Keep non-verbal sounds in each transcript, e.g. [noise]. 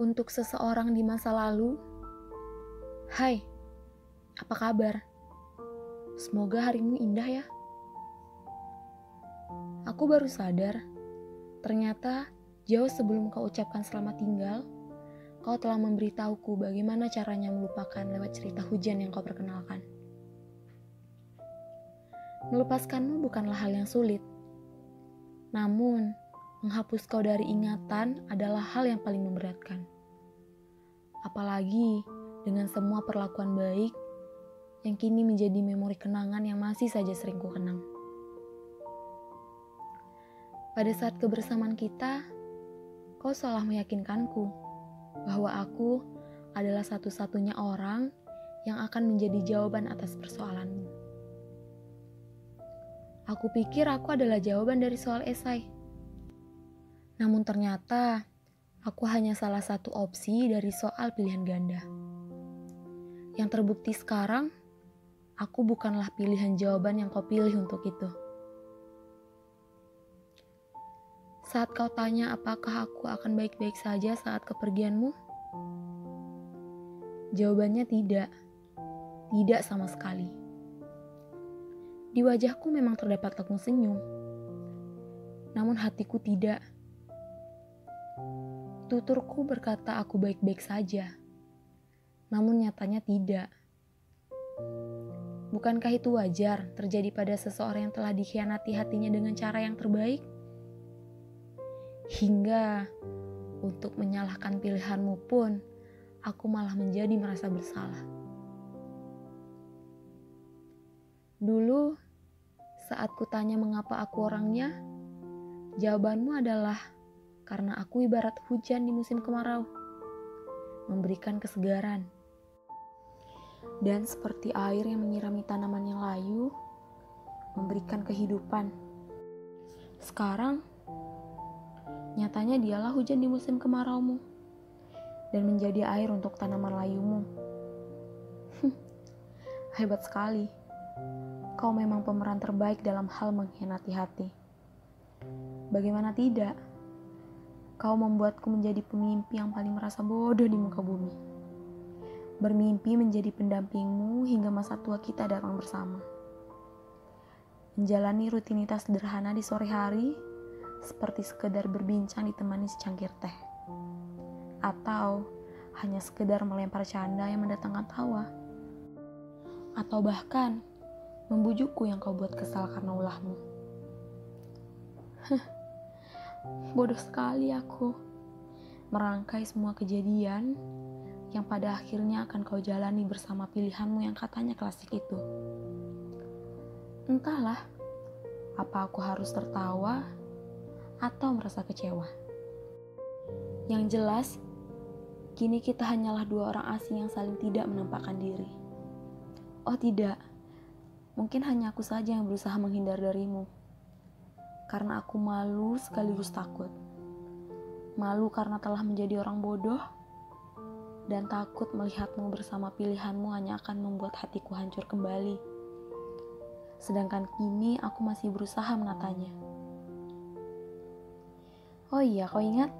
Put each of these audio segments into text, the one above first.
Untuk seseorang di masa lalu, hai, apa kabar? Semoga harimu indah ya. Aku baru sadar, ternyata jauh sebelum kau ucapkan selamat tinggal, kau telah memberitahuku bagaimana caranya melupakan lewat cerita hujan yang kau perkenalkan. Melepaskanmu bukanlah hal yang sulit. Namun, menghapus kau dari ingatan adalah hal yang paling memberatkan. Apalagi dengan semua perlakuan baik yang kini menjadi memori kenangan yang masih saja sering ku kenang. Pada saat kebersamaan kita, kau salah meyakinkanku bahwa aku adalah satu-satunya orang yang akan menjadi jawaban atas persoalanmu. Aku pikir aku adalah jawaban dari soal esai. Namun ternyata aku hanya salah satu opsi dari soal pilihan ganda. Yang terbukti sekarang, aku bukanlah pilihan jawaban yang kau pilih untuk itu. Saat kau tanya apakah aku akan baik-baik saja saat kepergianmu, jawabannya tidak, tidak sama sekali. Di wajahku memang terdapat lekung senyum, namun hatiku tidak. Tuturku berkata aku baik-baik saja, namun nyatanya tidak. Bukankah itu wajar terjadi pada seseorang yang telah dikhianati hatinya dengan cara yang terbaik? Hingga untuk menyalahkan pilihanmu pun, aku malah menjadi merasa bersalah. Dulu, saat kutanya mengapa aku orangnya, jawabanmu adalah karena aku ibarat hujan di musim kemarau, memberikan kesegaran. Dan seperti air yang menyirami tanaman yang layu, memberikan kehidupan. Sekarang, nyatanya dialah hujan di musim kemaraumu dan menjadi air untuk tanaman layumu. [laughs] Hebat sekali kau memang pemeran terbaik dalam hal mengkhianati hati. Bagaimana tidak? Kau membuatku menjadi pemimpi yang paling merasa bodoh di muka bumi. Bermimpi menjadi pendampingmu hingga masa tua kita datang bersama. Menjalani rutinitas sederhana di sore hari, seperti sekedar berbincang ditemani secangkir teh. Atau hanya sekedar melempar canda yang mendatangkan tawa. Atau bahkan membujukku yang kau buat kesal karena ulahmu. Bodoh sekali aku merangkai semua kejadian yang pada akhirnya akan kau jalani bersama pilihanmu yang katanya klasik itu. Entahlah, apa aku harus tertawa atau merasa kecewa. Yang jelas, kini kita hanyalah dua orang asing yang saling tidak menampakkan diri. Oh tidak, Mungkin hanya aku saja yang berusaha menghindar darimu. Karena aku malu sekaligus takut. Malu karena telah menjadi orang bodoh dan takut melihatmu bersama pilihanmu hanya akan membuat hatiku hancur kembali. Sedangkan kini aku masih berusaha menatanya. Oh iya, kau ingat?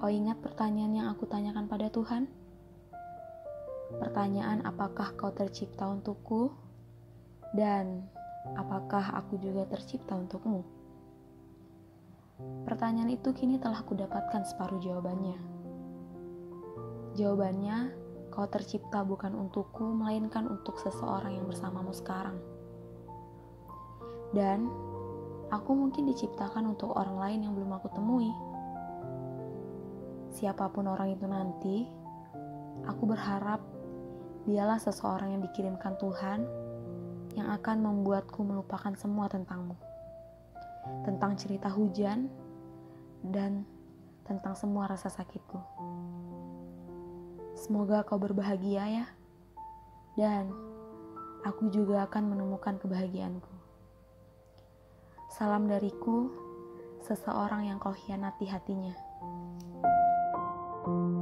Kau ingat pertanyaan yang aku tanyakan pada Tuhan? Pertanyaan apakah kau tercipta untukku? Dan apakah aku juga tercipta untukmu? Pertanyaan itu kini telah kudapatkan separuh jawabannya. Jawabannya, kau tercipta bukan untukku, melainkan untuk seseorang yang bersamamu sekarang. Dan aku mungkin diciptakan untuk orang lain yang belum aku temui. Siapa pun orang itu nanti, aku berharap dialah seseorang yang dikirimkan Tuhan yang akan membuatku melupakan semua tentangmu tentang cerita hujan, dan tentang semua rasa sakitku. Semoga kau berbahagia ya, dan aku juga akan menemukan kebahagiaanku. Salam dariku, seseorang yang kau hianati hatinya. thank you